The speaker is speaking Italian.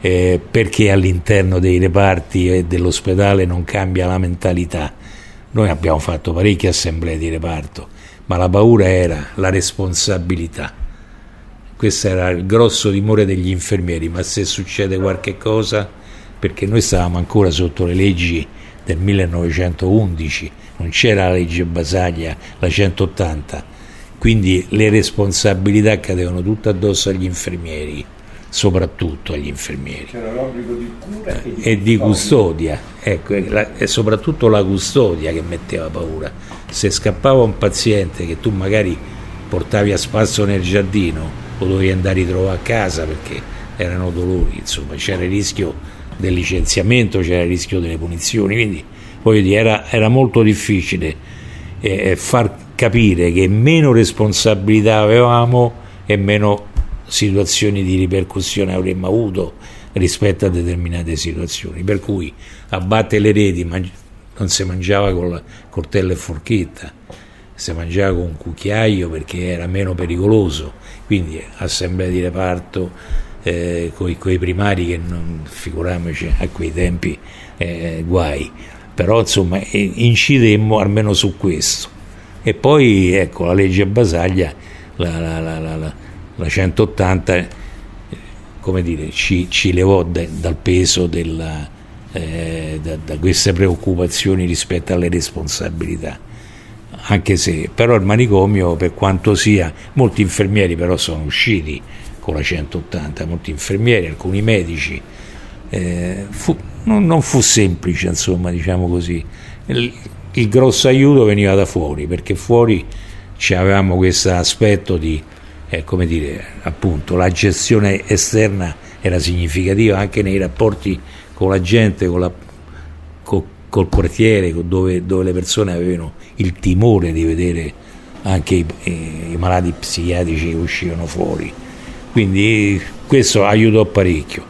eh, perché all'interno dei reparti e dell'ospedale non cambia la mentalità. Noi abbiamo fatto parecchie assemblee di reparto, ma la paura era la responsabilità. Questo era il grosso timore degli infermieri, ma se succede qualche cosa, perché noi stavamo ancora sotto le leggi del 1911, non c'era la legge Basaglia, la 180, quindi le responsabilità cadevano tutte addosso agli infermieri soprattutto agli infermieri. C'era l'obbligo di cura e di, e di custodia, ecco, e, la, e soprattutto la custodia che metteva paura. Se scappava un paziente che tu magari portavi a spasso nel giardino, lo dovevi andare a ritrovare a casa perché erano dolori, insomma c'era il rischio del licenziamento, c'era il rischio delle punizioni, quindi voglio dire, era, era molto difficile eh, far capire che meno responsabilità avevamo e meno situazioni di ripercussione avremmo avuto rispetto a determinate situazioni. Per cui abbatte le reti non si mangiava con coltello e forchetta, si mangiava con un cucchiaio perché era meno pericoloso. Quindi assemblea di reparto eh, con i primari che non figuriamoci a quei tempi eh, guai. Però insomma incidemmo almeno su questo. E poi ecco la legge Basaglia la, la, la, la la 180 come dire, ci, ci levò de, dal peso della, eh, da, da, queste preoccupazioni rispetto alle responsabilità. Anche se però il manicomio, per quanto sia, molti infermieri però sono usciti con la 180, molti infermieri, alcuni medici. Eh, fu, non, non, fu semplice, insomma, diciamo così. Il, il grosso aiuto veniva da fuori, perché fuori avevamo questo aspetto di eh, come dire, appunto, la gestione esterna era significativa anche nei rapporti con la gente, con la, col, col quartiere, dove, dove, le persone avevano il timore di vedere anche i, i malati psichiatrici che uscivano fuori. Quindi questo aiutò parecchio.